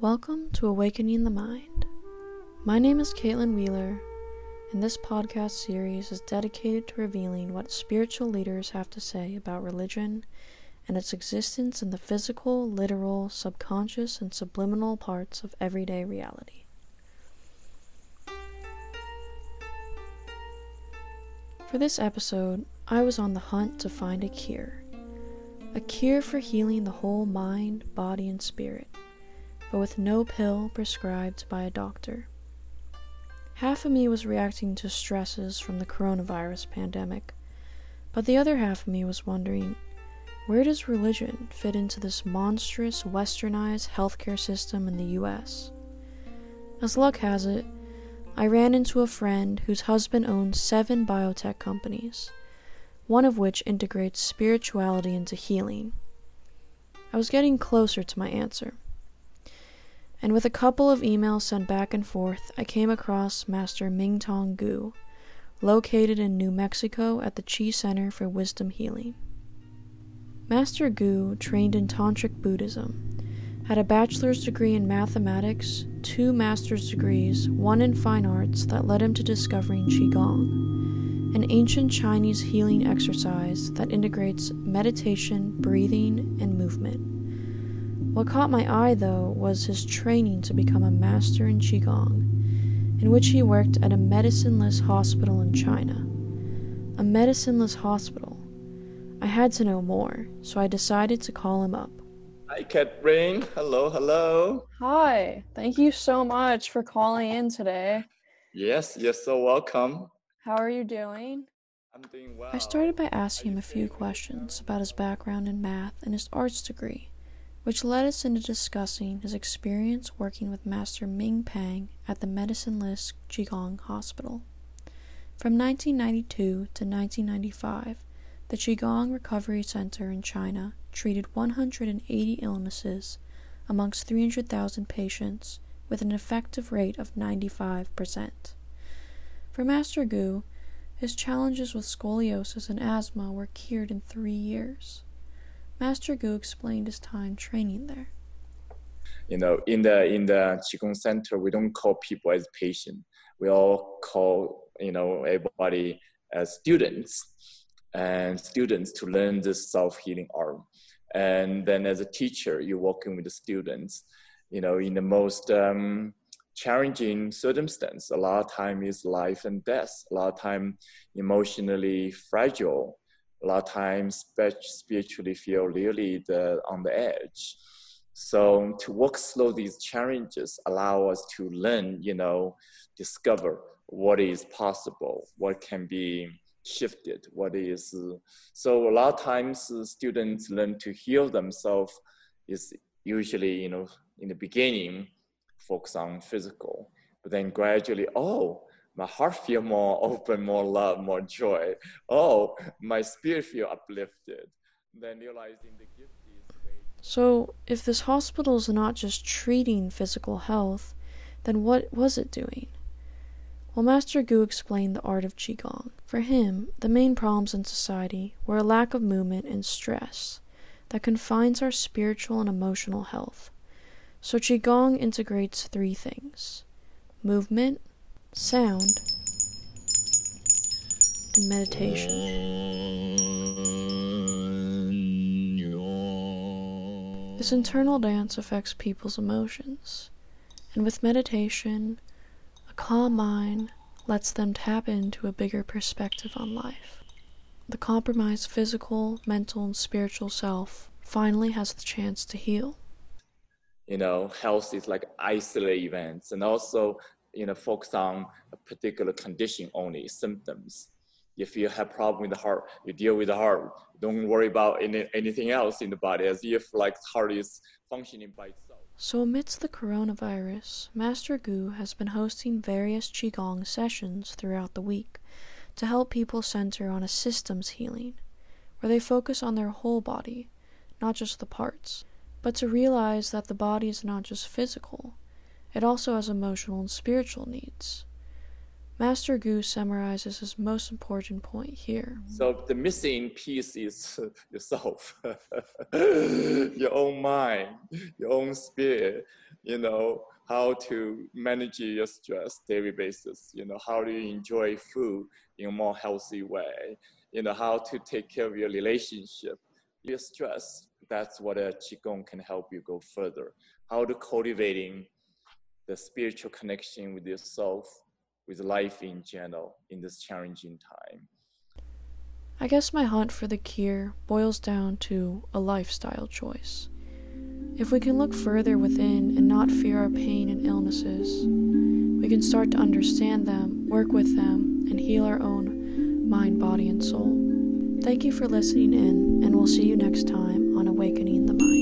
Welcome to Awakening the Mind. My name is Caitlin Wheeler, and this podcast series is dedicated to revealing what spiritual leaders have to say about religion and its existence in the physical, literal, subconscious, and subliminal parts of everyday reality. For this episode, I was on the hunt to find a cure. A cure for healing the whole mind, body, and spirit but with no pill prescribed by a doctor. Half of me was reacting to stresses from the coronavirus pandemic, but the other half of me was wondering where does religion fit into this monstrous westernized healthcare system in the US? As luck has it, I ran into a friend whose husband owns seven biotech companies, one of which integrates spirituality into healing. I was getting closer to my answer and with a couple of emails sent back and forth, I came across Master Mingtong Gu, located in New Mexico at the Chi Center for Wisdom Healing. Master Gu trained in Tantric Buddhism, had a bachelor's degree in mathematics, two master's degrees, one in fine arts that led him to discovering Qigong, an ancient Chinese healing exercise that integrates meditation, breathing, and movement. What caught my eye, though, was his training to become a master in Qigong, in which he worked at a medicineless hospital in China. A medicineless hospital. I had to know more, so I decided to call him up. Hi, Catherine. Hello, hello. Hi. Thank you so much for calling in today. Yes, you're so welcome. How are you doing? I'm doing well. I started by asking him a few questions about his background in math and his arts degree which led us into discussing his experience working with Master Ming Pang at the medicineless Qigong Hospital. From 1992 to 1995, the Qigong Recovery Center in China treated 180 illnesses amongst 300,000 patients with an effective rate of 95%. For Master Gu, his challenges with scoliosis and asthma were cured in three years. Master Gu explained his time training there. You know, in the in the Qigong Center, we don't call people as patient. We all call you know everybody as students, and students to learn this self healing art. And then as a teacher, you're working with the students. You know, in the most um, challenging circumstance. A lot of time is life and death. A lot of time emotionally fragile a lot of times spiritually feel really the, on the edge. So to work through these challenges allow us to learn, you know, discover what is possible, what can be shifted, what is. So a lot of times students learn to heal themselves is usually, you know, in the beginning, focus on physical, but then gradually, oh, my heart feel more open, more love, more joy. Oh, my spirit feel uplifted. Then realizing the gift is. So, if this hospital is not just treating physical health, then what was it doing? Well, Master Gu explained the art of Qigong. For him, the main problems in society were a lack of movement and stress that confines our spiritual and emotional health. So, Qigong integrates three things movement, sound, and meditation. This internal dance affects people's emotions, and with meditation, a calm mind lets them tap into a bigger perspective on life. The compromised physical, mental, and spiritual self finally has the chance to heal. You know, health is like isolated events, and also you know, focus on a particular condition only, symptoms. If you have problem with the heart, you deal with the heart. Don't worry about any, anything else in the body as if like heart is functioning by itself. So amidst the coronavirus, Master Gu has been hosting various Qigong sessions throughout the week to help people center on a systems healing, where they focus on their whole body, not just the parts, but to realize that the body is not just physical, it also has emotional and spiritual needs. Master Gu summarizes his most important point here. So the missing piece is yourself, your own mind, your own spirit, you know, how to manage your stress daily basis, you know, how to enjoy food in a more healthy way, you know, how to take care of your relationship, your stress. That's what a Qigong can help you go further. How to cultivating the spiritual connection with yourself, with life in general in this challenging time. I guess my hunt for the cure boils down to a lifestyle choice. If we can look further within and not fear our pain and illnesses, we can start to understand them, work with them, and heal our own mind, body, and soul. Thank you for listening in, and we'll see you next time on Awakening the Mind.